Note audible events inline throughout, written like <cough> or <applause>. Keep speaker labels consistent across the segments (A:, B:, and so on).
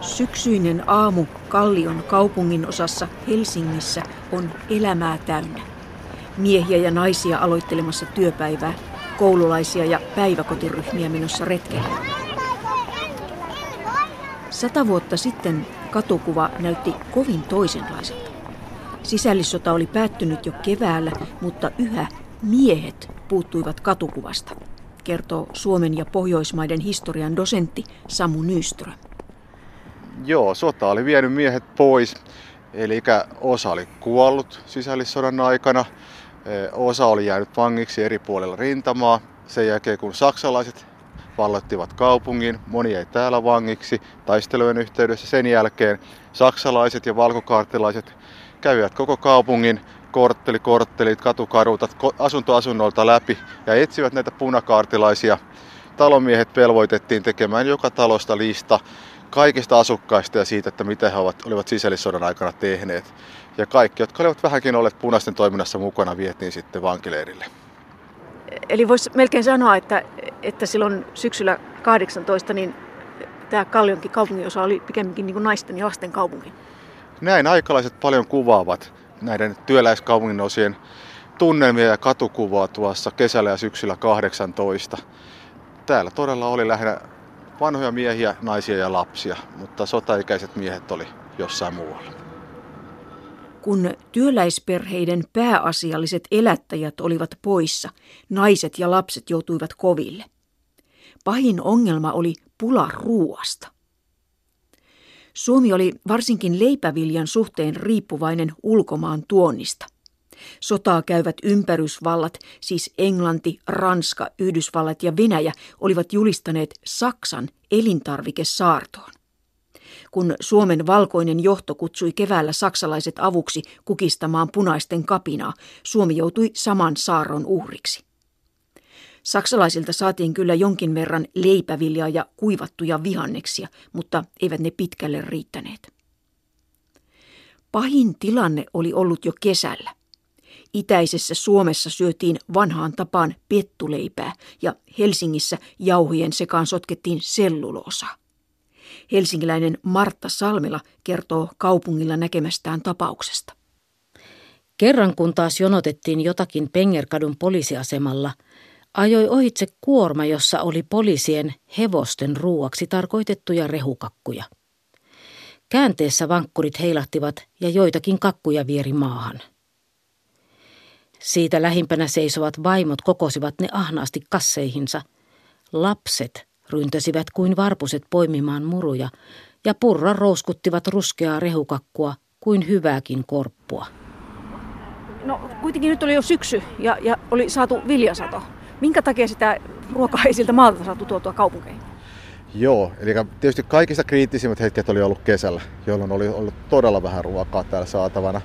A: Syksyinen aamu Kallion kaupungin osassa Helsingissä on elämää täynnä. Miehiä ja naisia aloittelemassa työpäivää, koululaisia ja päiväkotiryhmiä menossa retkelle. Sata vuotta sitten katukuva näytti kovin toisenlaiselta. Sisällissota oli päättynyt jo keväällä, mutta yhä miehet puuttuivat katukuvasta, kertoo Suomen ja Pohjoismaiden historian dosentti Samu Nyström.
B: Joo, sota oli vienyt miehet pois. Eli osa oli kuollut sisällissodan aikana, osa oli jäänyt vangiksi eri puolilla rintamaa. Sen jälkeen kun saksalaiset vallottivat kaupungin, moni ei täällä vangiksi taistelujen yhteydessä. Sen jälkeen saksalaiset ja valkokaartilaiset kävivät koko kaupungin kortteli, korttelit, katukarutat, asunto asunnolta läpi ja etsivät näitä punakaartilaisia. Talomiehet velvoitettiin tekemään joka talosta lista kaikista asukkaista ja siitä, että mitä he ovat, olivat sisällissodan aikana tehneet. Ja kaikki, jotka olivat vähänkin olleet punaisten toiminnassa mukana, vietiin sitten vankileirille.
A: Eli voisi melkein sanoa, että, että silloin syksyllä 18 niin tämä Kallionkin kaupunginosa oli pikemminkin niin kuin naisten ja lasten kaupunki.
B: Näin aikalaiset paljon kuvaavat näiden työläiskaupungin osien tunnelmia ja katukuvaa tuossa kesällä ja syksyllä 18. Täällä todella oli lähinnä vanhoja miehiä, naisia ja lapsia, mutta sotaikäiset miehet oli jossain muualla.
A: Kun työläisperheiden pääasialliset elättäjät olivat poissa, naiset ja lapset joutuivat koville. Pahin ongelma oli pula ruuasta. Suomi oli varsinkin leipäviljan suhteen riippuvainen ulkomaan tuonnista. Sotaa käyvät ympärysvallat, siis Englanti, Ranska, Yhdysvallat ja Venäjä, olivat julistaneet Saksan elintarvikesaartoon. Kun Suomen valkoinen johto kutsui keväällä saksalaiset avuksi kukistamaan punaisten kapinaa, Suomi joutui saman saaron uhriksi. Saksalaisilta saatiin kyllä jonkin verran leipäviljaa ja kuivattuja vihanneksia, mutta eivät ne pitkälle riittäneet. Pahin tilanne oli ollut jo kesällä. Itäisessä Suomessa syötiin vanhaan tapaan pettuleipää ja Helsingissä jauhojen sekaan sotkettiin selluloosa. Helsingiläinen Martta Salmela kertoo kaupungilla näkemästään tapauksesta.
C: Kerran kun taas jonotettiin jotakin Pengerkadun poliisiasemalla, ajoi ohitse kuorma, jossa oli poliisien hevosten ruuaksi tarkoitettuja rehukakkuja. Käänteessä vankkurit heilahtivat ja joitakin kakkuja vieri maahan. Siitä lähimpänä seisovat vaimot kokosivat ne ahnaasti kasseihinsa. Lapset ryntäsivät kuin varpuset poimimaan muruja ja purra rouskuttivat ruskeaa rehukakkua kuin hyvääkin korppua.
A: No kuitenkin nyt oli jo syksy ja, ja oli saatu viljasato. Minkä takia sitä ruokaa ei siltä maalta saatu tuotua kaupunkeihin?
B: Joo, eli tietysti kaikista kriittisimmät hetket oli ollut kesällä, jolloin oli ollut todella vähän ruokaa täällä saatavana.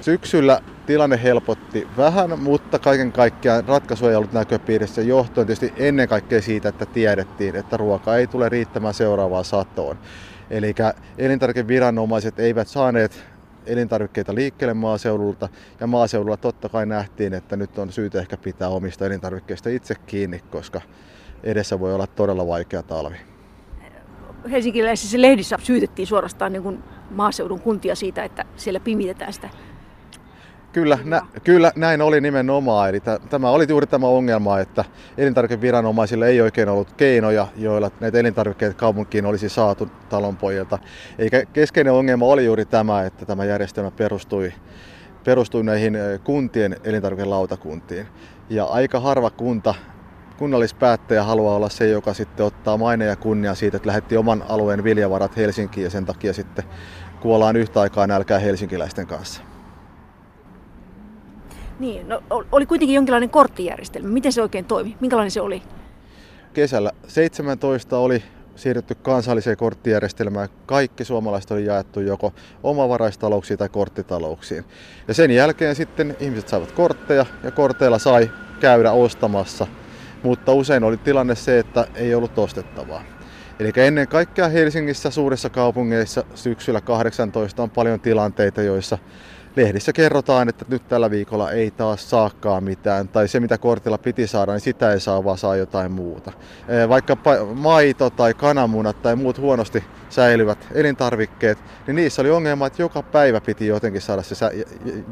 B: Syksyllä tilanne helpotti vähän, mutta kaiken kaikkiaan ratkaisu ei ollut näköpiirissä johtuen tietysti ennen kaikkea siitä, että tiedettiin, että ruoka ei tule riittämään seuraavaan satoon. Eli elintarvikeviranomaiset eivät saaneet elintarvikkeita liikkeelle maaseudulta ja maaseudulla totta kai nähtiin, että nyt on syytä ehkä pitää omista elintarvikkeista itse kiinni, koska edessä voi olla todella vaikea talvi.
A: Helsinkiläisissä lehdissä syytettiin suorastaan niin kuin maaseudun kuntia siitä, että siellä pimitetään sitä
B: Kyllä, nä, kyllä näin oli nimenomaan. Eli tämä oli juuri tämä ongelma, että elintarvikeviranomaisille ei oikein ollut keinoja, joilla näitä elintarvikkeita kaupunkiin olisi saatu talonpojilta. Eikä keskeinen ongelma oli juuri tämä, että tämä järjestelmä perustui, perustui näihin kuntien elintarvikelautakuntiin. Ja aika harva kunta kunnallispäättäjä haluaa olla se, joka sitten ottaa maine ja kunnia siitä, että lähetti oman alueen viljavarat Helsinkiin ja sen takia sitten kuollaan yhtä aikaa nälkää helsinkiläisten kanssa.
A: Niin, no, oli kuitenkin jonkinlainen korttijärjestelmä. Miten se oikein toimi? Minkälainen se oli?
B: Kesällä 17 oli siirrytty kansalliseen korttijärjestelmään. Kaikki suomalaiset oli jaettu joko omavaraistalouksiin tai korttitalouksiin. Ja sen jälkeen sitten ihmiset saivat kortteja ja korteilla sai käydä ostamassa. Mutta usein oli tilanne se, että ei ollut ostettavaa. Eli ennen kaikkea Helsingissä suurissa kaupungeissa syksyllä 18 on paljon tilanteita, joissa lehdissä kerrotaan, että nyt tällä viikolla ei taas saakaan mitään, tai se mitä kortilla piti saada, niin sitä ei saa, vaan saa jotain muuta. Vaikka maito tai kananmunat tai muut huonosti säilyvät elintarvikkeet, niin niissä oli ongelma, että joka päivä piti jotenkin saada se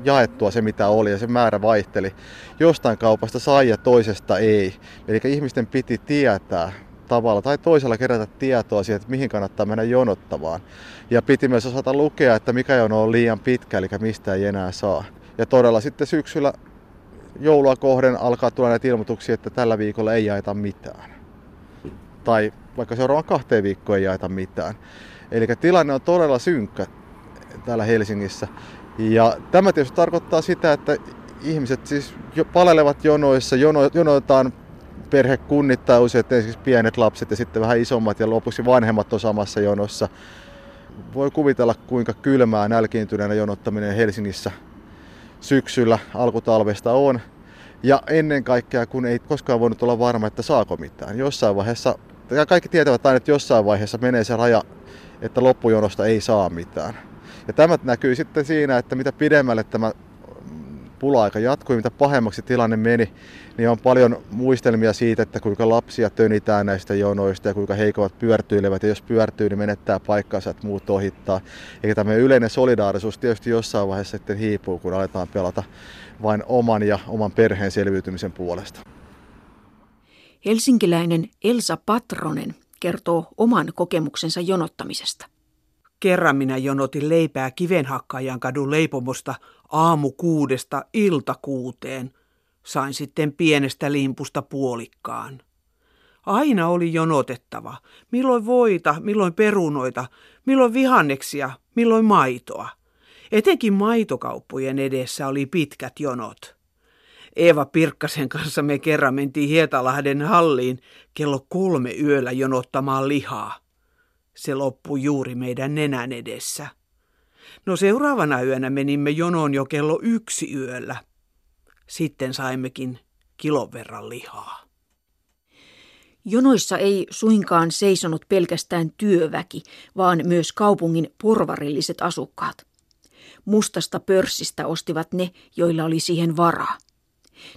B: jaettua se mitä oli, ja se määrä vaihteli. Jostain kaupasta sai ja toisesta ei. Eli ihmisten piti tietää, tavalla tai toisella kerätä tietoa siitä, että mihin kannattaa mennä jonottamaan. Ja piti myös osata lukea, että mikä jono on liian pitkä, eli mistä ei enää saa. Ja todella sitten syksyllä joulua kohden alkaa tulla näitä ilmoituksia, että tällä viikolla ei jaeta mitään. Tai vaikka seuraavan kahteen viikkoon ei jaeta mitään. Eli tilanne on todella synkkä täällä Helsingissä. Ja tämä tietysti tarkoittaa sitä, että ihmiset siis palelevat jonoissa, jono, perhe kunnittaa usein esimerkiksi pienet lapset ja sitten vähän isommat ja lopuksi vanhemmat on samassa jonossa. Voi kuvitella kuinka kylmää nälkiintyneenä jonottaminen Helsingissä syksyllä alkutalvesta on. Ja ennen kaikkea, kun ei koskaan voinut olla varma, että saako mitään. Jossain vaiheessa, kaikki tietävät aina, että jossain vaiheessa menee se raja, että loppujonosta ei saa mitään. Ja tämä näkyy sitten siinä, että mitä pidemmälle tämä pula-aika jatkui, mitä pahemmaksi tilanne meni, niin on paljon muistelmia siitä, että kuinka lapsia tönitään näistä jonoista ja kuinka heikovat pyörtyilevät. Ja jos pyörtyy, niin menettää paikkansa, että muut ohittaa. Eikä tämä yleinen solidaarisuus tietysti jossain vaiheessa sitten hiipuu, kun aletaan pelata vain oman ja oman perheen selviytymisen puolesta.
A: Helsinkiläinen Elsa Patronen kertoo oman kokemuksensa jonottamisesta.
D: Kerran minä jonotin leipää kivenhakkaajan kadun leipomosta aamu kuudesta ilta kuuteen. Sain sitten pienestä limpusta puolikkaan. Aina oli jonotettava. Milloin voita, milloin perunoita, milloin vihanneksia, milloin maitoa. Etenkin maitokauppojen edessä oli pitkät jonot. Eeva Pirkkasen kanssa me kerran mentiin Hietalahden halliin kello kolme yöllä jonottamaan lihaa. Se loppui juuri meidän nenän edessä. No seuraavana yönä menimme jonoon jo kello yksi yöllä. Sitten saimmekin kilon verran lihaa.
A: Jonoissa ei suinkaan seisonut pelkästään työväki, vaan myös kaupungin porvarilliset asukkaat. Mustasta pörssistä ostivat ne, joilla oli siihen varaa.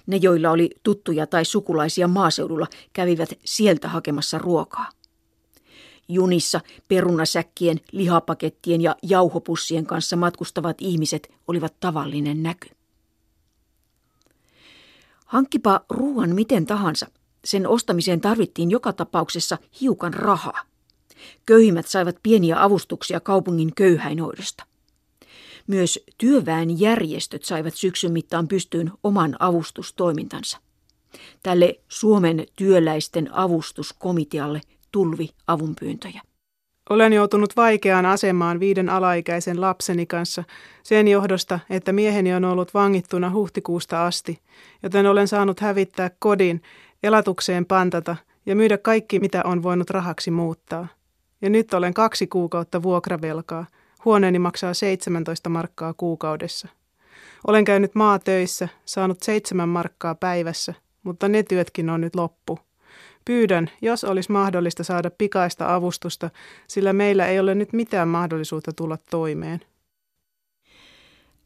A: Ne, joilla oli tuttuja tai sukulaisia maaseudulla, kävivät sieltä hakemassa ruokaa. Junissa perunasäkkien, lihapakettien ja jauhopussien kanssa matkustavat ihmiset olivat tavallinen näky. Hankkipa ruoan miten tahansa. Sen ostamiseen tarvittiin joka tapauksessa hiukan rahaa. Köyhimmät saivat pieniä avustuksia kaupungin köyhäinhoidosta. Myös työväen järjestöt saivat syksyn mittaan pystyyn oman avustustoimintansa. Tälle Suomen työläisten avustuskomitealle tulvi avunpyyntöjä.
E: Olen joutunut vaikeaan asemaan viiden alaikäisen lapseni kanssa sen johdosta, että mieheni on ollut vangittuna huhtikuusta asti, joten olen saanut hävittää kodin, elatukseen pantata ja myydä kaikki, mitä on voinut rahaksi muuttaa. Ja nyt olen kaksi kuukautta vuokravelkaa. Huoneeni maksaa 17 markkaa kuukaudessa. Olen käynyt maatöissä, saanut seitsemän markkaa päivässä, mutta ne työtkin on nyt loppu. Pyydän, jos olisi mahdollista saada pikaista avustusta, sillä meillä ei ole nyt mitään mahdollisuutta tulla toimeen.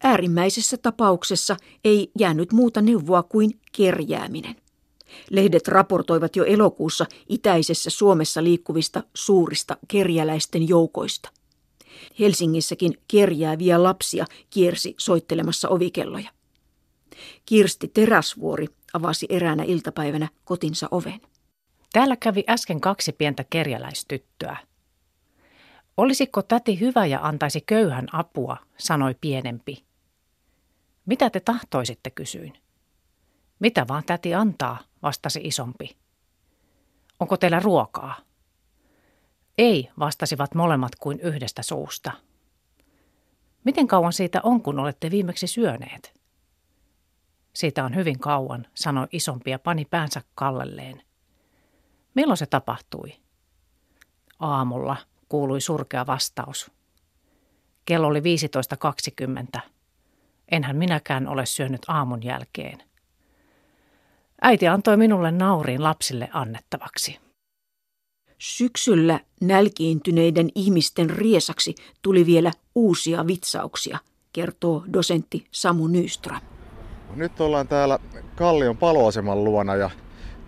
A: Äärimmäisessä tapauksessa ei jäänyt muuta neuvoa kuin kerjääminen. Lehdet raportoivat jo elokuussa itäisessä Suomessa liikkuvista suurista kerjäläisten joukoista. Helsingissäkin kerjääviä lapsia kiersi soittelemassa ovikelloja. Kirsti Teräsvuori avasi eräänä iltapäivänä kotinsa oven.
F: Täällä kävi äsken kaksi pientä kerjäläistyttöä. Olisiko täti hyvä ja antaisi köyhän apua, sanoi pienempi. Mitä te tahtoisitte, kysyin. Mitä vaan täti antaa, vastasi isompi. Onko teillä ruokaa? Ei, vastasivat molemmat kuin yhdestä suusta. Miten kauan siitä on, kun olette viimeksi syöneet? Siitä on hyvin kauan, sanoi isompi ja pani päänsä kallelleen. Milloin se tapahtui? Aamulla kuului surkea vastaus. Kello oli 15.20. Enhän minäkään ole syönyt aamun jälkeen. Äiti antoi minulle nauriin lapsille annettavaksi.
A: Syksyllä nälkiintyneiden ihmisten riesaksi tuli vielä uusia vitsauksia, kertoo dosentti Samu Nyström.
B: Nyt ollaan täällä Kallion paloaseman luona ja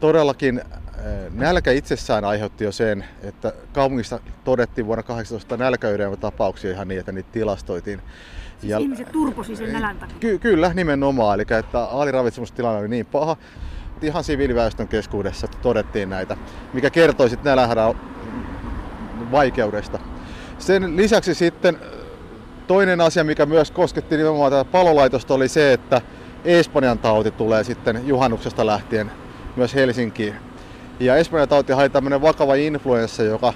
B: todellakin eh, nälkä itsessään aiheutti jo sen, että kaupungista todettiin vuonna 18 tapauksia ihan niin, että niitä tilastoitiin.
A: Siis ja, ihmiset turposi sen nälän takia?
B: Ky- kyllä, nimenomaan. Eli että aliravitsemustilanne oli niin paha, että ihan siviiliväestön keskuudessa todettiin näitä, mikä kertoi sitten nälänhädän vaikeudesta. Sen lisäksi sitten toinen asia, mikä myös kosketti nimenomaan tätä palolaitosta, oli se, että Espanjan tauti tulee sitten juhannuksesta lähtien myös Helsinkiin. Ja Espanjan tauti oli tämmöinen vakava influenssa, joka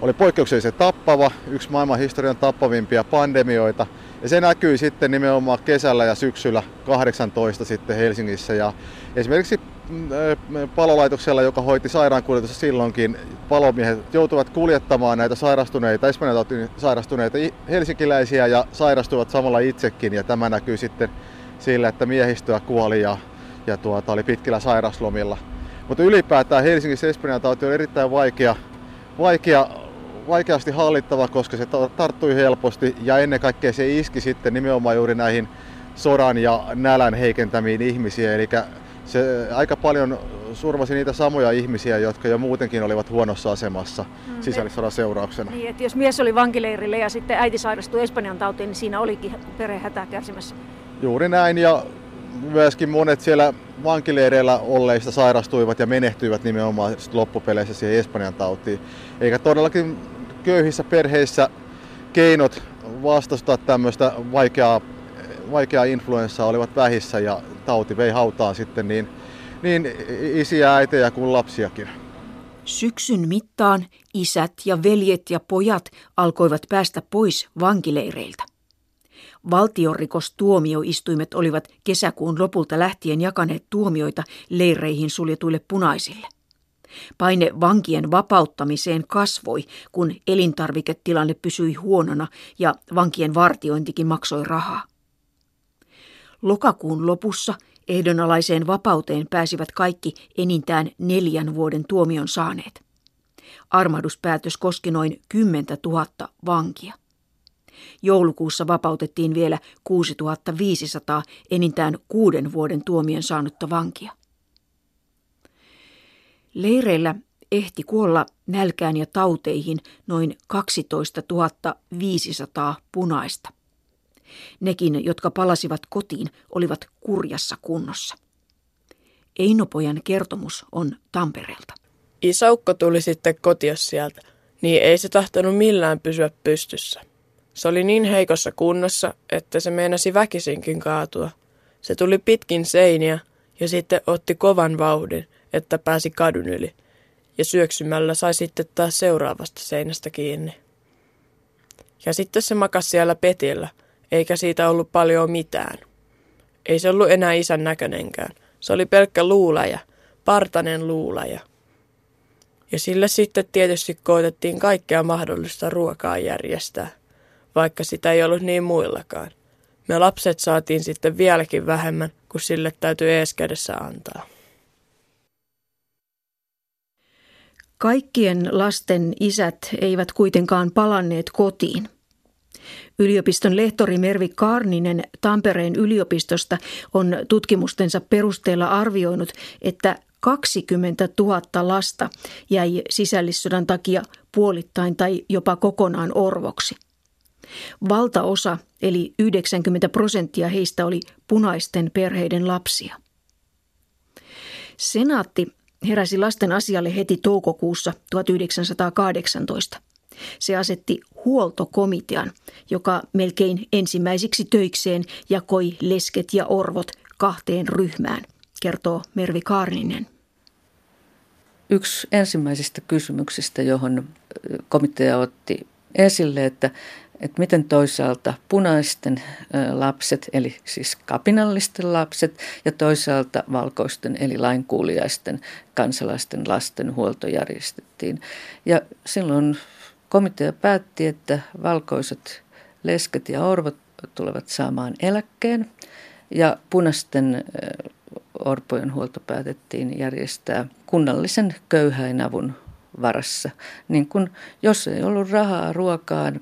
B: oli poikkeuksellisen tappava, yksi maailman historian tappavimpia pandemioita. Ja se näkyy sitten nimenomaan kesällä ja syksyllä 18 sitten Helsingissä. Ja esimerkiksi mm, palolaitoksella, joka hoiti sairaankuljetusta silloinkin, palomiehet joutuvat kuljettamaan näitä sairastuneita, Espanjan sairastuneita helsinkiläisiä ja sairastuvat samalla itsekin. Ja tämä näkyy sitten sillä, että miehistöä kuoli ja, ja tuota, oli pitkillä sairaslomilla. Mutta ylipäätään Helsingissä Espanjan tauti on erittäin vaikea, vaikea, vaikeasti hallittava, koska se tarttui helposti ja ennen kaikkea se iski sitten nimenomaan juuri näihin sodan ja nälän heikentämiin ihmisiä. Eli se aika paljon surmasi niitä samoja ihmisiä, jotka jo muutenkin olivat huonossa asemassa mm, sisällissodan seurauksena.
A: Niin, että jos mies oli vankileirillä ja sitten äiti sairastui Espanjan tautiin, niin siinä olikin perhe hätää kärsimässä.
B: Juuri näin ja myöskin monet siellä vankileireillä olleista sairastuivat ja menehtyivät nimenomaan loppupeleissä siihen Espanjan tautiin. Eikä todellakin köyhissä perheissä keinot vastustaa tämmöistä vaikeaa, vaikeaa influenssaa olivat vähissä ja tauti vei hautaan sitten niin, niin isiä, äitejä kuin lapsiakin.
A: Syksyn mittaan isät ja veljet ja pojat alkoivat päästä pois vankileireiltä. Valtiorikostuomioistuimet olivat kesäkuun lopulta lähtien jakaneet tuomioita leireihin suljetuille punaisille. Paine vankien vapauttamiseen kasvoi, kun elintarviketilanne pysyi huonona ja vankien vartiointikin maksoi rahaa. Lokakuun lopussa ehdonalaiseen vapauteen pääsivät kaikki enintään neljän vuoden tuomion saaneet. Armahduspäätös koski noin 10 000 vankia. Joulukuussa vapautettiin vielä 6500 enintään kuuden vuoden tuomion saanutta vankia. Leireillä ehti kuolla nälkään ja tauteihin noin 12 500 punaista. Nekin, jotka palasivat kotiin, olivat kurjassa kunnossa. Einopojan kertomus on Tampereelta.
G: Isäukko tuli sitten kotios sieltä, niin ei se tahtonut millään pysyä pystyssä. Se oli niin heikossa kunnossa, että se meinasi väkisinkin kaatua. Se tuli pitkin seiniä ja sitten otti kovan vauhdin, että pääsi kadun yli. Ja syöksymällä sai sitten taas seuraavasta seinästä kiinni. Ja sitten se makasi siellä petillä, eikä siitä ollut paljon mitään. Ei se ollut enää isän näköinenkään. Se oli pelkkä luulaja, partanen luulaja. Ja sille sitten tietysti koitettiin kaikkea mahdollista ruokaa järjestää vaikka sitä ei ollut niin muillakaan. Me lapset saatiin sitten vieläkin vähemmän, kun sille täytyy ees kädessä antaa.
A: Kaikkien lasten isät eivät kuitenkaan palanneet kotiin. Yliopiston lehtori Mervi Karninen Tampereen yliopistosta on tutkimustensa perusteella arvioinut, että 20 000 lasta jäi sisällissodan takia puolittain tai jopa kokonaan orvoksi – Valtaosa, eli 90 prosenttia heistä oli punaisten perheiden lapsia. Senaatti heräsi lasten asialle heti toukokuussa 1918. Se asetti huoltokomitean, joka melkein ensimmäisiksi töikseen jakoi lesket ja orvot kahteen ryhmään, kertoo Mervi Kaarninen.
H: Yksi ensimmäisistä kysymyksistä, johon komitea otti esille, että että miten toisaalta punaisten lapset, eli siis kapinallisten lapset, ja toisaalta valkoisten, eli lainkuuliaisten kansalaisten lasten huolto järjestettiin. Ja silloin komitea päätti, että valkoiset lesket ja orvot tulevat saamaan eläkkeen, ja punaisten orpojen huolto päätettiin järjestää kunnallisen köyhäinavun varassa. Niin kun, jos ei ollut rahaa ruokaan,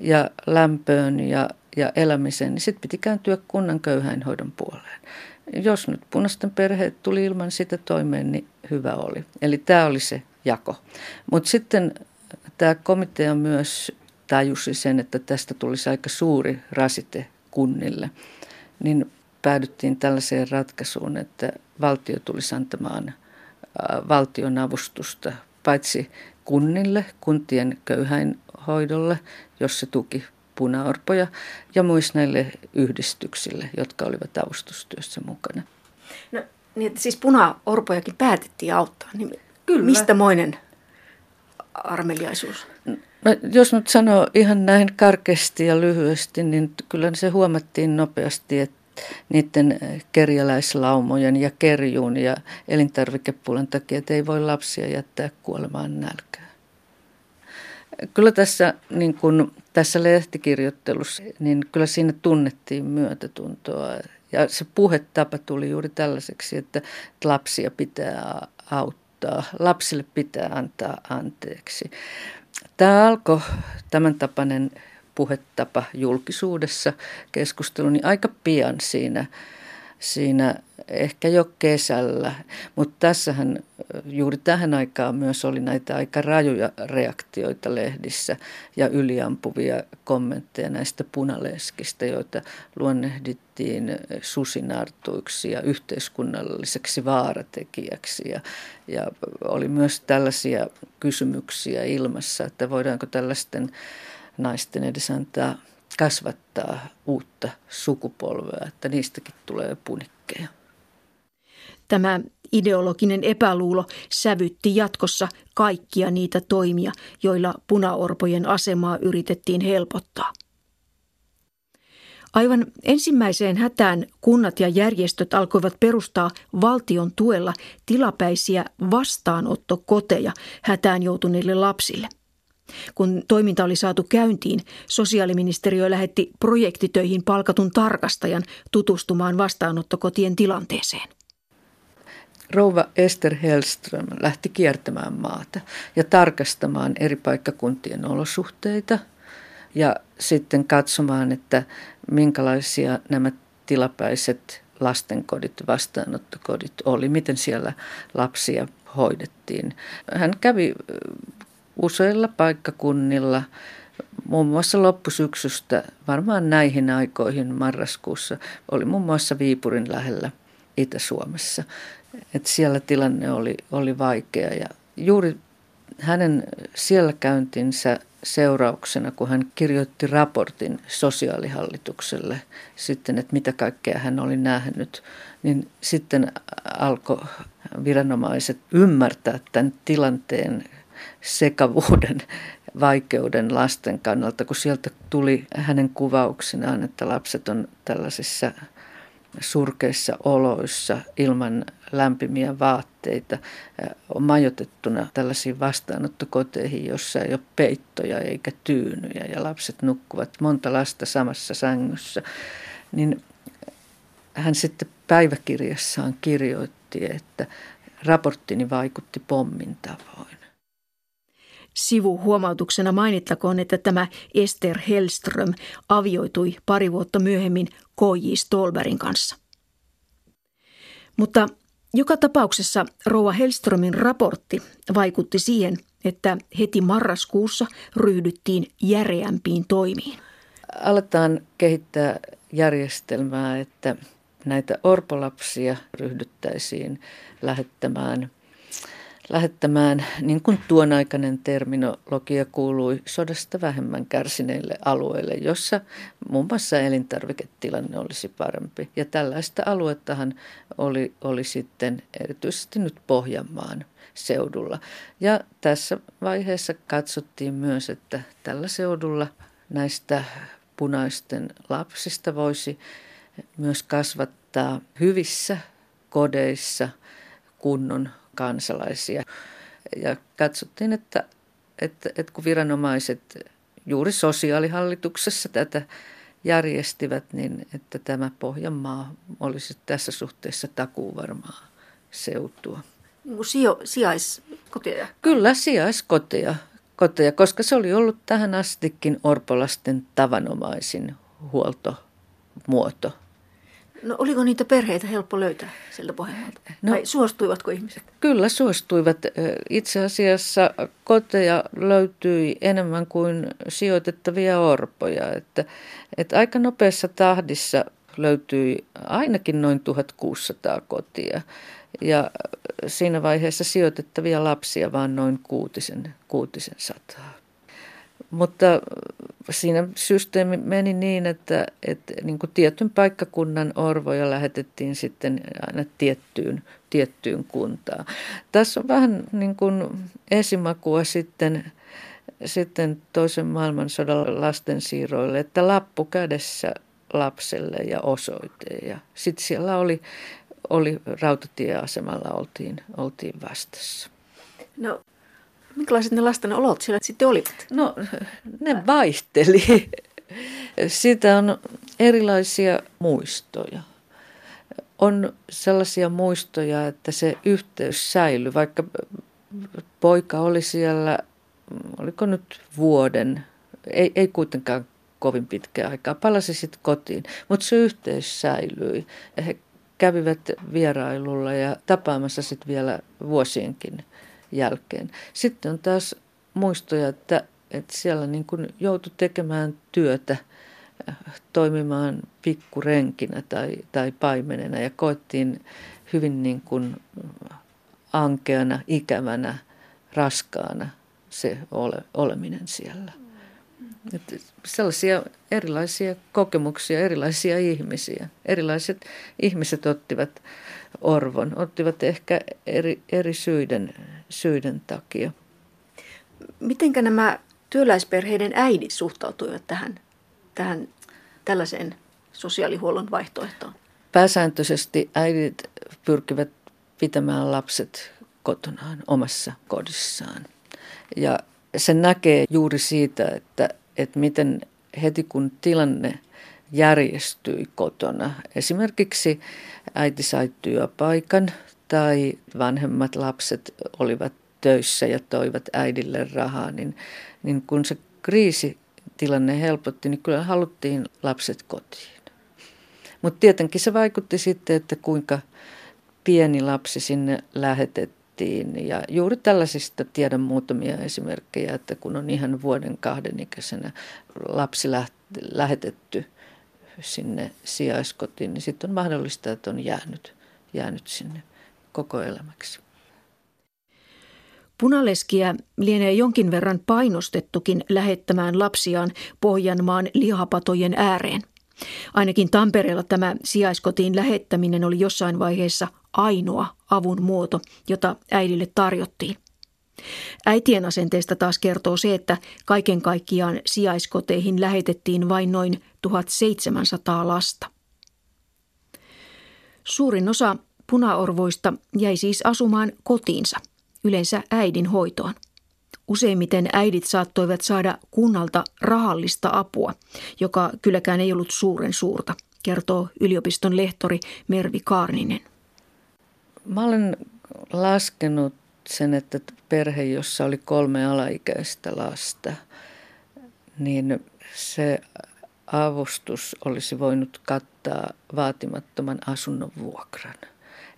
H: ja lämpöön ja, ja elämiseen, niin sitten piti kääntyä kunnan köyhäinhoidon puoleen. Jos nyt punaisten perheet tuli ilman sitä toimeen, niin hyvä oli. Eli tämä oli se jako. Mutta sitten tämä komitea myös tajusi sen, että tästä tulisi aika suuri rasite kunnille. Niin päädyttiin tällaiseen ratkaisuun, että valtio tulisi antamaan valtion avustusta paitsi kunnille, kuntien köyhäinhoidolle, jos se tuki punaorpoja, ja myös näille yhdistyksille, jotka olivat avustustyössä mukana.
A: No, niin, että siis punaorpojakin päätettiin auttaa. Niin Kyllä. Mistä moinen armeliaisuus?
H: No, jos nyt sanoo ihan näin karkeasti ja lyhyesti, niin kyllä se huomattiin nopeasti, että niiden kerjäläislaumojen ja kerjuun ja elintarvikepuolen takia, että ei voi lapsia jättää kuolemaan nälkään. Kyllä tässä, niin kuin, tässä lehtikirjoittelussa, niin kyllä siinä tunnettiin myötätuntoa. Ja se puhetapa tuli juuri tällaiseksi, että lapsia pitää auttaa, lapsille pitää antaa anteeksi. Tämä alkoi tämän tapainen puhetapa julkisuudessa keskustelu, niin aika pian siinä, siinä ehkä jo kesällä. Mutta tässähän juuri tähän aikaan myös oli näitä aika rajuja reaktioita lehdissä ja yliampuvia kommentteja näistä punaleskistä, joita luonnehdittiin susinartuiksi ja yhteiskunnalliseksi vaaratekijäksi. Ja, ja oli myös tällaisia kysymyksiä ilmassa, että voidaanko tällaisten naisten edes antaa kasvattaa uutta sukupolvea, että niistäkin tulee punikkeja.
A: Tämä ideologinen epäluulo sävytti jatkossa kaikkia niitä toimia, joilla punaorpojen asemaa yritettiin helpottaa. Aivan ensimmäiseen hätään kunnat ja järjestöt alkoivat perustaa valtion tuella tilapäisiä vastaanottokoteja hätään joutuneille lapsille. Kun toiminta oli saatu käyntiin, sosiaaliministeriö lähetti projektitöihin palkatun tarkastajan tutustumaan vastaanottokotien tilanteeseen.
H: Rouva Esther Hellström lähti kiertämään maata ja tarkastamaan eri paikkakuntien olosuhteita ja sitten katsomaan, että minkälaisia nämä tilapäiset lastenkodit, vastaanottokodit oli, miten siellä lapsia hoidettiin. Hän kävi useilla paikkakunnilla, muun muassa loppusyksystä, varmaan näihin aikoihin marraskuussa, oli muun muassa Viipurin lähellä Itä-Suomessa. Et siellä tilanne oli, oli vaikea ja juuri hänen siellä käyntinsä seurauksena, kun hän kirjoitti raportin sosiaalihallitukselle sitten, että mitä kaikkea hän oli nähnyt, niin sitten alkoi viranomaiset ymmärtää tämän tilanteen sekavuuden vaikeuden lasten kannalta, kun sieltä tuli hänen kuvauksinaan, että lapset on tällaisissa surkeissa oloissa ilman lämpimiä vaatteita, on majoitettuna tällaisiin vastaanottokoteihin, jossa ei ole peittoja eikä tyynyjä ja lapset nukkuvat monta lasta samassa sängyssä, niin hän sitten päiväkirjassaan kirjoitti, että raporttini vaikutti pommin tavoin.
A: Sivuhuomautuksena mainittakoon, että tämä Esther Hellström avioitui pari vuotta myöhemmin K.J. Stolberin kanssa. Mutta joka tapauksessa Rouva Hellströmin raportti vaikutti siihen, että heti marraskuussa ryhdyttiin järeämpiin toimiin.
H: Aletaan kehittää järjestelmää, että näitä orpolapsia ryhdyttäisiin lähettämään lähettämään, niin kuin tuon aikainen terminologia kuului, sodasta vähemmän kärsineille alueille, jossa muun muassa elintarviketilanne olisi parempi. Ja tällaista aluettahan oli, oli sitten erityisesti nyt Pohjanmaan seudulla. Ja tässä vaiheessa katsottiin myös, että tällä seudulla näistä punaisten lapsista voisi myös kasvattaa hyvissä kodeissa kunnon kansalaisia. Ja katsottiin, että, että, että kun viranomaiset juuri sosiaalihallituksessa tätä järjestivät, niin että tämä Pohjanmaa olisi tässä suhteessa takuvarmaa seutua.
A: Niin kuin sijo, sijaiskoteja?
H: Kyllä, sijaiskoteja, koteja, koska se oli ollut tähän astikin orpolasten tavanomaisin huoltomuoto.
A: No oliko niitä perheitä helppo löytää sieltä Pohjanmaalta? No, tai suostuivatko ihmiset?
H: Kyllä suostuivat. Itse asiassa koteja löytyi enemmän kuin sijoitettavia orpoja. Että, että aika nopeassa tahdissa löytyi ainakin noin 1600 kotia. Ja siinä vaiheessa sijoitettavia lapsia vain noin kuutisen, kuutisen sataa. Mutta siinä systeemi meni niin, että, että niin kuin tietyn paikkakunnan orvoja lähetettiin sitten aina tiettyyn, tiettyyn kuntaan. Tässä on vähän niin kuin esimakua sitten, sitten toisen maailmansodan lastensiirroille, että lappu kädessä lapselle ja osoite. Ja sitten siellä oli, oli rautatieasemalla oltiin, oltiin vastassa.
A: No Minkälaiset ne lasten olot siellä sitten olivat?
H: No ne vaihteli. Siitä on erilaisia muistoja. On sellaisia muistoja, että se yhteys säilyi, vaikka poika oli siellä, oliko nyt vuoden, ei, ei kuitenkaan kovin pitkää aikaa, palasi sitten kotiin, mutta se yhteys säilyi. He kävivät vierailulla ja tapaamassa sitten vielä vuosienkin jälkeen. Sitten on taas muistoja, että, että siellä niin kuin joutui tekemään työtä, äh, toimimaan pikkurenkinä tai, tai paimenena ja koettiin hyvin niin kuin ankeana, ikävänä, raskaana se ole, oleminen siellä. Että sellaisia erilaisia kokemuksia, erilaisia ihmisiä. Erilaiset ihmiset ottivat orvon, ottivat ehkä eri, eri syiden syiden takia.
A: Mitenkä nämä työläisperheiden äidit suhtautuivat tähän, tähän tällaiseen sosiaalihuollon vaihtoehtoon?
H: Pääsääntöisesti äidit pyrkivät pitämään lapset kotonaan omassa kodissaan. Ja se näkee juuri siitä, että, että miten heti kun tilanne järjestyi kotona. Esimerkiksi äiti sai työpaikan tai vanhemmat lapset olivat töissä ja toivat äidille rahaa, niin, niin kun se kriisitilanne helpotti, niin kyllä haluttiin lapset kotiin. Mutta tietenkin se vaikutti sitten, että kuinka pieni lapsi sinne lähetettiin. Ja juuri tällaisista tiedän muutamia esimerkkejä, että kun on ihan vuoden kahden ikäisenä lapsi lähetetty sinne sijaiskotiin, niin sitten on mahdollista, että on jäänyt, jäänyt sinne koko elämäksi.
A: Punaleskiä lienee jonkin verran painostettukin lähettämään lapsiaan Pohjanmaan lihapatojen ääreen. Ainakin Tampereella tämä sijaiskotiin lähettäminen oli jossain vaiheessa ainoa avun muoto, jota äidille tarjottiin. Äitien asenteesta taas kertoo se, että kaiken kaikkiaan sijaiskoteihin lähetettiin vain noin 1700 lasta. Suurin osa punaorvoista jäi siis asumaan kotiinsa, yleensä äidin hoitoon. Useimmiten äidit saattoivat saada kunnalta rahallista apua, joka kylläkään ei ollut suuren suurta, kertoo yliopiston lehtori Mervi Kaarninen.
H: Mä olen laskenut sen, että perhe, jossa oli kolme alaikäistä lasta, niin se avustus olisi voinut kattaa vaatimattoman asunnon vuokran.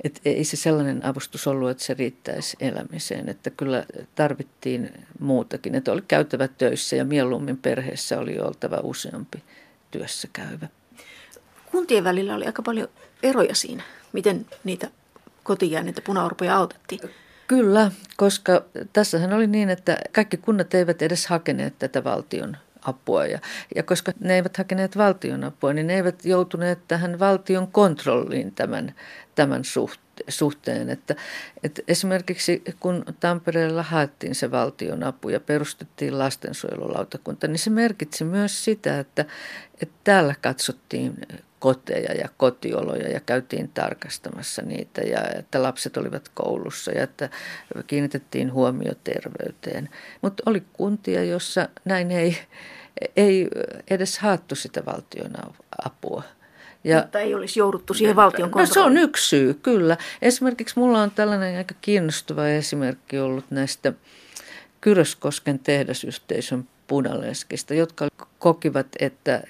H: Et ei se sellainen avustus ollut, että se riittäisi elämiseen, että kyllä tarvittiin muutakin. Että oli käytävä töissä ja mieluummin perheessä oli oltava useampi työssä käyvä.
A: Kuntien välillä oli aika paljon eroja siinä, miten niitä kotijääneitä punaorpoja autettiin.
H: Kyllä, koska tässähän oli niin, että kaikki kunnat eivät edes hakeneet tätä valtion apua. Ja, ja koska ne eivät hakeneet valtion apua, niin ne eivät joutuneet tähän valtion kontrolliin tämän, tämän suhteen. Että, että esimerkiksi kun Tampereella haettiin se valtion apu ja perustettiin lastensuojelulautakunta, niin se merkitsi myös sitä, että, että täällä katsottiin koteja ja kotioloja ja käytiin tarkastamassa niitä ja että lapset olivat koulussa ja että kiinnitettiin huomio terveyteen. Mutta oli kuntia, jossa näin ei, ei edes haettu sitä valtion apua.
A: Ja, Mutta ei olisi jouduttu siihen valtion
H: No se on yksi syy, kyllä. Esimerkiksi mulla on tällainen aika kiinnostava esimerkki ollut näistä Kyröskosken tehdasyhteisön punaleskista, jotka kokivat, että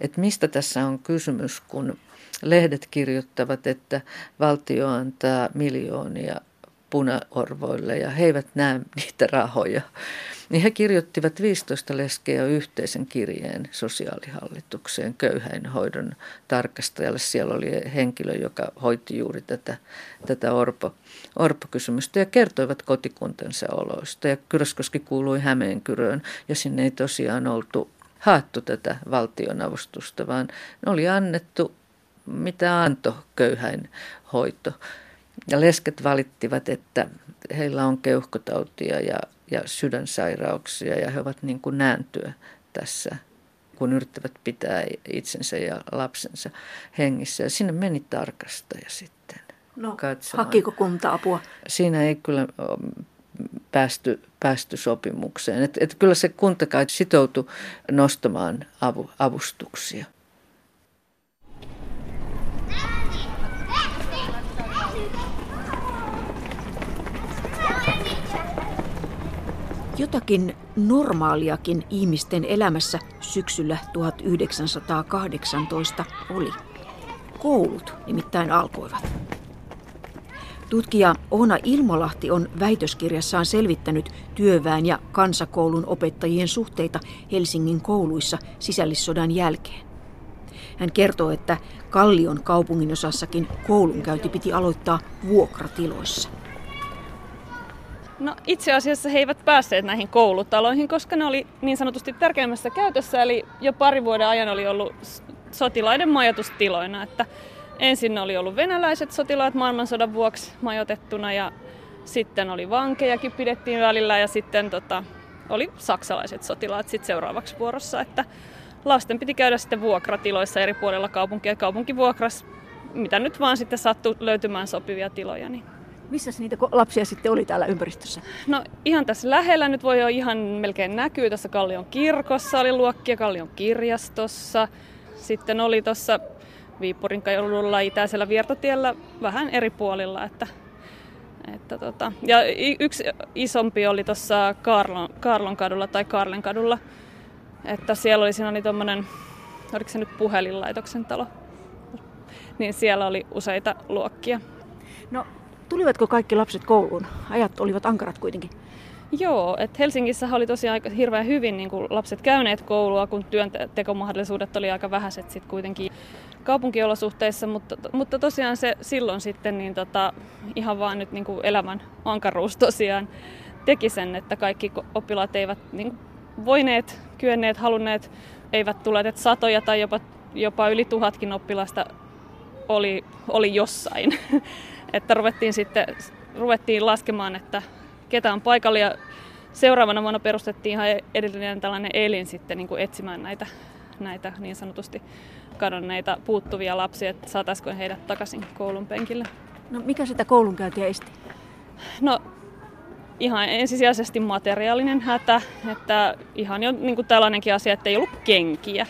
H: että mistä tässä on kysymys, kun lehdet kirjoittavat, että valtio antaa miljoonia punaorvoille ja he eivät näe niitä rahoja. Niin he kirjoittivat 15 leskeä yhteisen kirjeen sosiaalihallitukseen köyhäinhoidon tarkastajalle. Siellä oli henkilö, joka hoiti juuri tätä, tätä Orpo, Orpo-kysymystä ja kertoivat kotikuntansa oloista. Ja Kyröskoski kuului Hämeenkyröön ja sinne ei tosiaan oltu haettu tätä valtionavustusta, vaan oli annettu mitä antoi köyhäinhoito. Ja lesket valittivat, että heillä on keuhkotautia ja, ja sydänsairauksia ja he ovat niin kuin nääntyä tässä, kun yrittävät pitää itsensä ja lapsensa hengissä. Ja sinne meni tarkastaja sitten.
A: No, katsomaan. hakiko kunta apua?
H: Siinä ei kyllä päästy, päästy sopimukseen. Et, et kyllä se kunta kai sitoutui nostamaan avu, avustuksia.
A: Jotakin normaaliakin ihmisten elämässä syksyllä 1918 oli. Koulut nimittäin alkoivat. Tutkija Oona Ilmolahti on väitöskirjassaan selvittänyt työväen ja kansakoulun opettajien suhteita Helsingin kouluissa sisällissodan jälkeen. Hän kertoo, että Kallion kaupunginosassakin koulunkäynti piti aloittaa vuokratiloissa.
I: No itse asiassa he eivät päässeet näihin koulutaloihin, koska ne oli niin sanotusti tärkeimmässä käytössä, eli jo pari vuoden ajan oli ollut sotilaiden majoitustiloina. Että ensin oli ollut venäläiset sotilaat maailmansodan vuoksi majoitettuna ja sitten oli vankejakin pidettiin välillä ja sitten tota, oli saksalaiset sotilaat sitten seuraavaksi vuorossa. Että lasten piti käydä sitten vuokratiloissa eri puolilla kaupunkia. Kaupunki vuokras, mitä nyt vaan sitten sattui löytymään sopivia tiloja. Niin
A: missä niitä lapsia sitten oli täällä ympäristössä?
I: No ihan tässä lähellä nyt voi jo ihan melkein näkyy. Tässä Kallion kirkossa oli luokkia, Kallion kirjastossa. Sitten oli tuossa Viippurin kadulla itäisellä Viertotiellä vähän eri puolilla. Että, että tota. Ja yksi isompi oli tuossa Karlon, Karlon kadulla tai Karlen kadulla. Että siellä oli, siinä oli tommonen, oliko se nyt puhelinlaitoksen talo? Niin siellä oli useita luokkia.
A: No Tulivatko kaikki lapset kouluun? Ajat olivat ankarat kuitenkin.
I: Joo, että Helsingissä oli tosiaan aika hirveän hyvin niin kuin lapset käyneet koulua, kun työntekomahdollisuudet oli aika vähäiset sitten kuitenkin kaupunkiolosuhteissa, mutta, mutta tosiaan se silloin sitten niin tota, ihan vaan nyt niin kuin elämän ankaruus tosiaan teki sen, että kaikki oppilaat eivät niin kuin voineet, kyenneet, halunneet, eivät tulleet, että satoja tai jopa, jopa yli tuhatkin oppilasta oli, oli jossain. <laughs> että ruvettiin sitten ruvettiin laskemaan, että ketä on paikalla ja seuraavana vuonna perustettiin ihan edellinen tällainen elin sitten niin kuin etsimään näitä, näitä niin sanotusti kadonneita puuttuvia lapsia, että saataisiko heidät takaisin koulun penkille.
A: No mikä sitä koulunkäyntiä esti?
I: No ihan ensisijaisesti materiaalinen hätä, että ihan jo niin kuin tällainenkin asia, että ei ollut kenkiä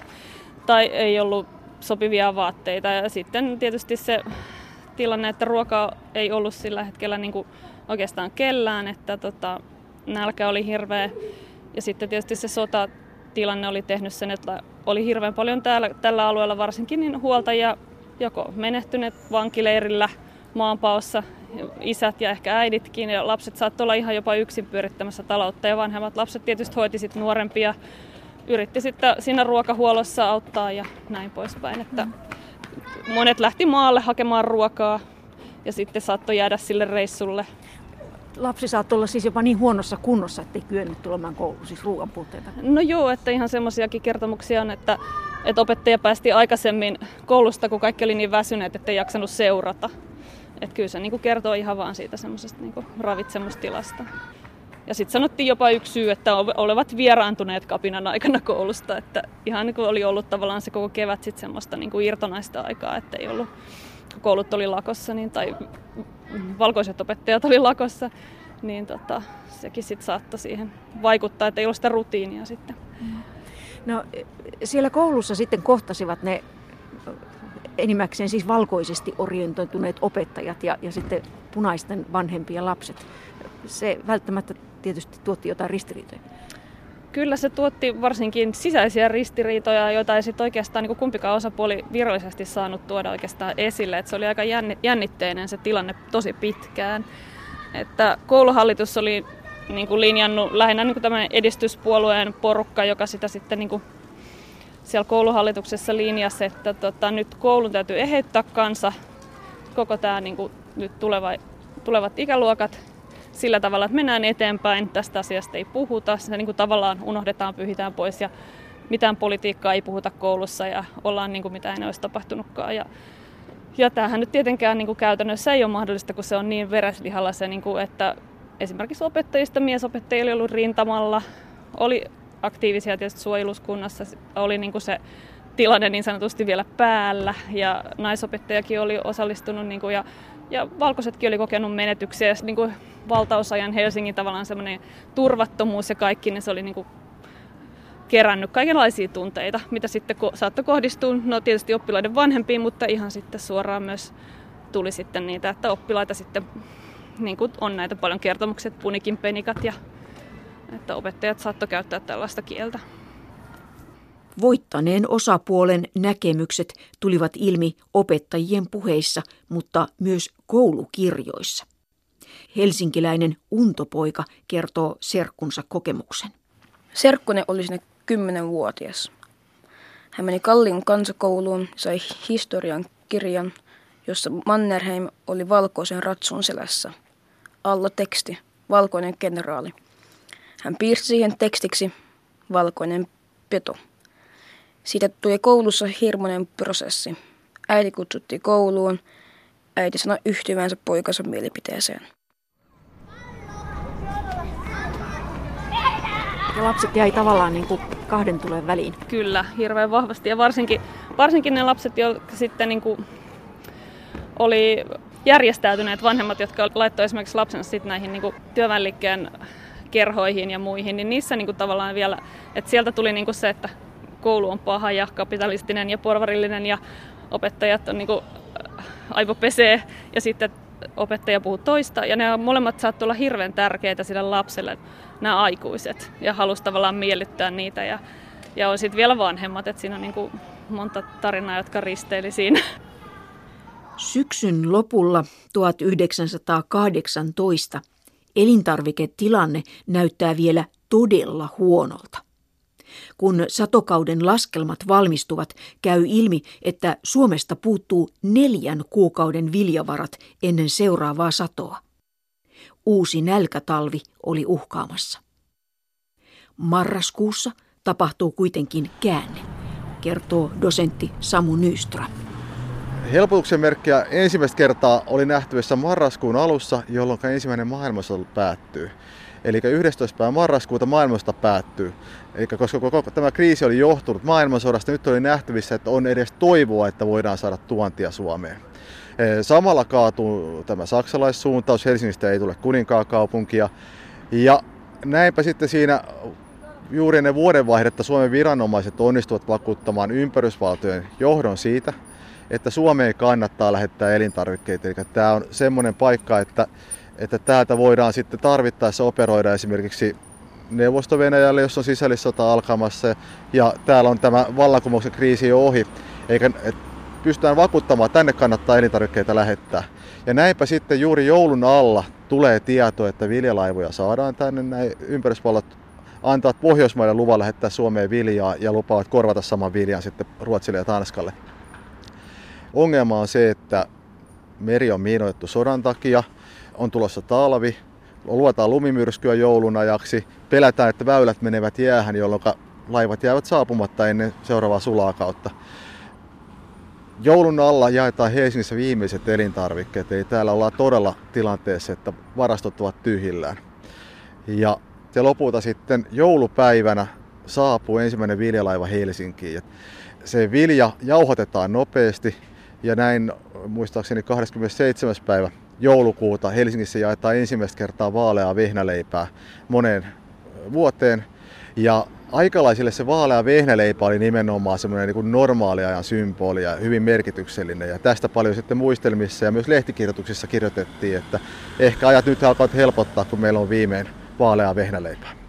I: tai ei ollut sopivia vaatteita ja sitten tietysti se tilanne, että ruokaa ei ollut sillä hetkellä niin kuin oikeastaan kellään, että tota, nälkä oli hirveä. Ja sitten tietysti se sotatilanne oli tehnyt sen, että oli hirveän paljon täällä, tällä alueella varsinkin niin huoltajia, joko menehtyneet vankileirillä, maanpaossa, isät ja ehkä äiditkin, ja lapset saattoi olla ihan jopa yksin pyörittämässä taloutta, ja vanhemmat lapset tietysti hoiti sitten nuorempia, yritti sitten siinä ruokahuollossa auttaa ja näin poispäin. Että mm monet lähti maalle hakemaan ruokaa ja sitten saattoi jäädä sille reissulle.
A: Lapsi saattoi olla siis jopa niin huonossa kunnossa, ettei kyennyt tulemaan kouluun, siis ruoan puutteita.
I: No joo, että ihan semmoisiakin kertomuksia on, että, että opettaja päästi aikaisemmin koulusta, kun kaikki oli niin väsyneet, ettei jaksanut seurata. Että kyllä se niin kertoo ihan vaan siitä semmoisesta niin ravitsemustilasta. Ja sitten sanottiin jopa yksi syy, että olevat vieraantuneet kapinan aikana koulusta, että ihan niin kuin oli ollut tavallaan se koko kevät sitten semmoista niin kuin irtonaista aikaa, että ei ollut, kun koulut oli lakossa niin, tai valkoiset opettajat oli lakossa, niin tota, sekin sitten saattoi siihen vaikuttaa, että ei ollut sitä rutiinia sitten.
A: No siellä koulussa sitten kohtasivat ne enimmäkseen siis valkoisesti orientoituneet opettajat ja, ja sitten punaisten vanhempia lapset. Se välttämättä tietysti tuotti jotain ristiriitoja.
I: kyllä se tuotti varsinkin sisäisiä ristiriitoja, joita ei sitten oikeastaan niin kumpikaan osapuoli virallisesti saanut tuoda oikeastaan esille. Et se oli aika jännitteinen se tilanne tosi pitkään. Että kouluhallitus oli niin kuin linjannut lähinnä niin kuin edistyspuolueen porukka, joka sitä sitten niin kuin siellä kouluhallituksessa linjasi, että tota, nyt koulun täytyy eheyttää kanssa koko tämä niin kuin, nyt tuleva, tulevat ikäluokat sillä tavalla, että mennään eteenpäin, tästä asiasta ei puhuta, se niin kuin tavallaan unohdetaan, pyhitään pois ja mitään politiikkaa ei puhuta koulussa ja ollaan niin kuin mitä ei olisi tapahtunutkaan. Ja, ja tämähän nyt tietenkään niin kuin käytännössä ei ole mahdollista, kun se on niin vereslihalla se, niin kuin, että esimerkiksi opettajista miesopettajia oli ollut rintamalla, oli aktiivisia tietysti suojeluskunnassa, oli niin kuin se tilanne niin sanotusti vielä päällä ja naisopettajakin oli osallistunut niin kuin, ja, ja valkoisetkin oli kokenut menetyksiä ja niin kuin valtausajan Helsingin tavallaan semmoinen turvattomuus ja kaikki, niin se oli niin kuin kerännyt kaikenlaisia tunteita, mitä sitten saattoi kohdistua, no tietysti oppilaiden vanhempiin, mutta ihan sitten suoraan myös tuli sitten niitä, että oppilaita sitten niin kuin on näitä paljon kertomuksia, punikin penikat ja että opettajat saattoi käyttää tällaista kieltä.
A: Voittaneen osapuolen näkemykset tulivat ilmi opettajien puheissa, mutta myös koulukirjoissa. Helsinkiläinen untopoika kertoo serkkunsa kokemuksen.
J: Serkkune oli sinne kymmenenvuotias. Hän meni Kallin kansakouluun, sai historian kirjan, jossa Mannerheim oli valkoisen ratsun selässä. Alla teksti, valkoinen kenraali. Hän piirsi siihen tekstiksi valkoinen peto. Siitä tuli koulussa hirmoinen prosessi. Äiti kutsuttiin kouluun. Äiti sanoi yhtyvänsä poikansa mielipiteeseen.
A: Ja lapset jäi tavallaan niin kuin kahden tulen väliin.
I: Kyllä, hirveän vahvasti. Ja varsinkin, varsinkin ne lapset, jotka sitten niin kuin oli järjestäytyneet vanhemmat, jotka laittoi esimerkiksi lapsensa sitten näihin niin kuin työväenliikkeen kerhoihin ja muihin, niin niissä niin kuin tavallaan vielä, että sieltä tuli niin kuin se, että koulu on paha ja kapitalistinen ja porvarillinen ja opettajat on niin kuin äh, aivopesee ja sitten opettaja puhuu toista. Ja ne molemmat saattoi olla hirveän tärkeitä sille lapselle, nämä aikuiset. Ja halusi tavallaan miellyttää niitä. Ja, ja on sitten vielä vanhemmat, että siinä on niin kuin monta tarinaa, jotka risteili siinä.
A: Syksyn lopulla 1918 elintarviketilanne näyttää vielä todella huonolta. Kun satokauden laskelmat valmistuvat, käy ilmi, että Suomesta puuttuu neljän kuukauden viljavarat ennen seuraavaa satoa. Uusi nälkätalvi oli uhkaamassa. Marraskuussa tapahtuu kuitenkin käänne, kertoo dosentti Samu Nyström.
B: Helpotuksen merkkiä ensimmäistä kertaa oli nähtävissä marraskuun alussa, jolloin ensimmäinen maailmansota päättyy. Eli 11. päivä marraskuuta maailmasta päättyy. Eli koska koko tämä kriisi oli johtunut maailmansodasta, nyt oli nähtävissä, että on edes toivoa, että voidaan saada tuontia Suomeen. Samalla kaatuu tämä saksalaissuuntaus, Helsingistä ei tule kuninkaan kaupunkia. Ja näinpä sitten siinä juuri ennen vuodenvaihdetta Suomen viranomaiset onnistuvat vakuuttamaan ympärysvaltojen johdon siitä, että Suomeen kannattaa lähettää elintarvikkeita. Eli tämä on semmoinen paikka, että, että täältä voidaan sitten tarvittaessa operoida esimerkiksi neuvosto Venäjälle, jos on sisällissota alkamassa. Ja täällä on tämä vallankumouksen kriisi jo ohi. Eikä, et pystytään vakuuttamaan, että tänne kannattaa elintarvikkeita lähettää. Ja näinpä sitten juuri joulun alla tulee tieto, että viljalaivoja saadaan tänne. Näin ympärysvallat antavat Pohjoismaiden luvan lähettää Suomeen viljaa ja lupaavat korvata saman viljan sitten Ruotsille ja Tanskalle. Ongelma on se, että meri on miinoitettu sodan takia, on tulossa talvi, luotaan lumimyrskyä joulun ajaksi, pelätään, että väylät menevät jäähän, jolloin laivat jäävät saapumatta ennen seuraavaa sulaa kautta. Joulun alla jaetaan Helsingissä viimeiset elintarvikkeet, eli täällä ollaan todella tilanteessa, että varastot ovat tyhjillään. Ja se lopulta sitten joulupäivänä saapuu ensimmäinen viljalaiva Helsinkiin. Se vilja jauhotetaan nopeasti, ja näin muistaakseni 27. päivä joulukuuta Helsingissä jaetaan ensimmäistä kertaa vaaleaa vehnäleipää moneen vuoteen. Ja aikalaisille se vaalea vehnäleipä oli nimenomaan semmoinen niin normaaliajan symboli ja hyvin merkityksellinen. Ja tästä paljon sitten muistelmissa ja myös lehtikirjoituksissa kirjoitettiin, että ehkä ajat nyt alkavat helpottaa, kun meillä on viimein vaalea vehnäleipää.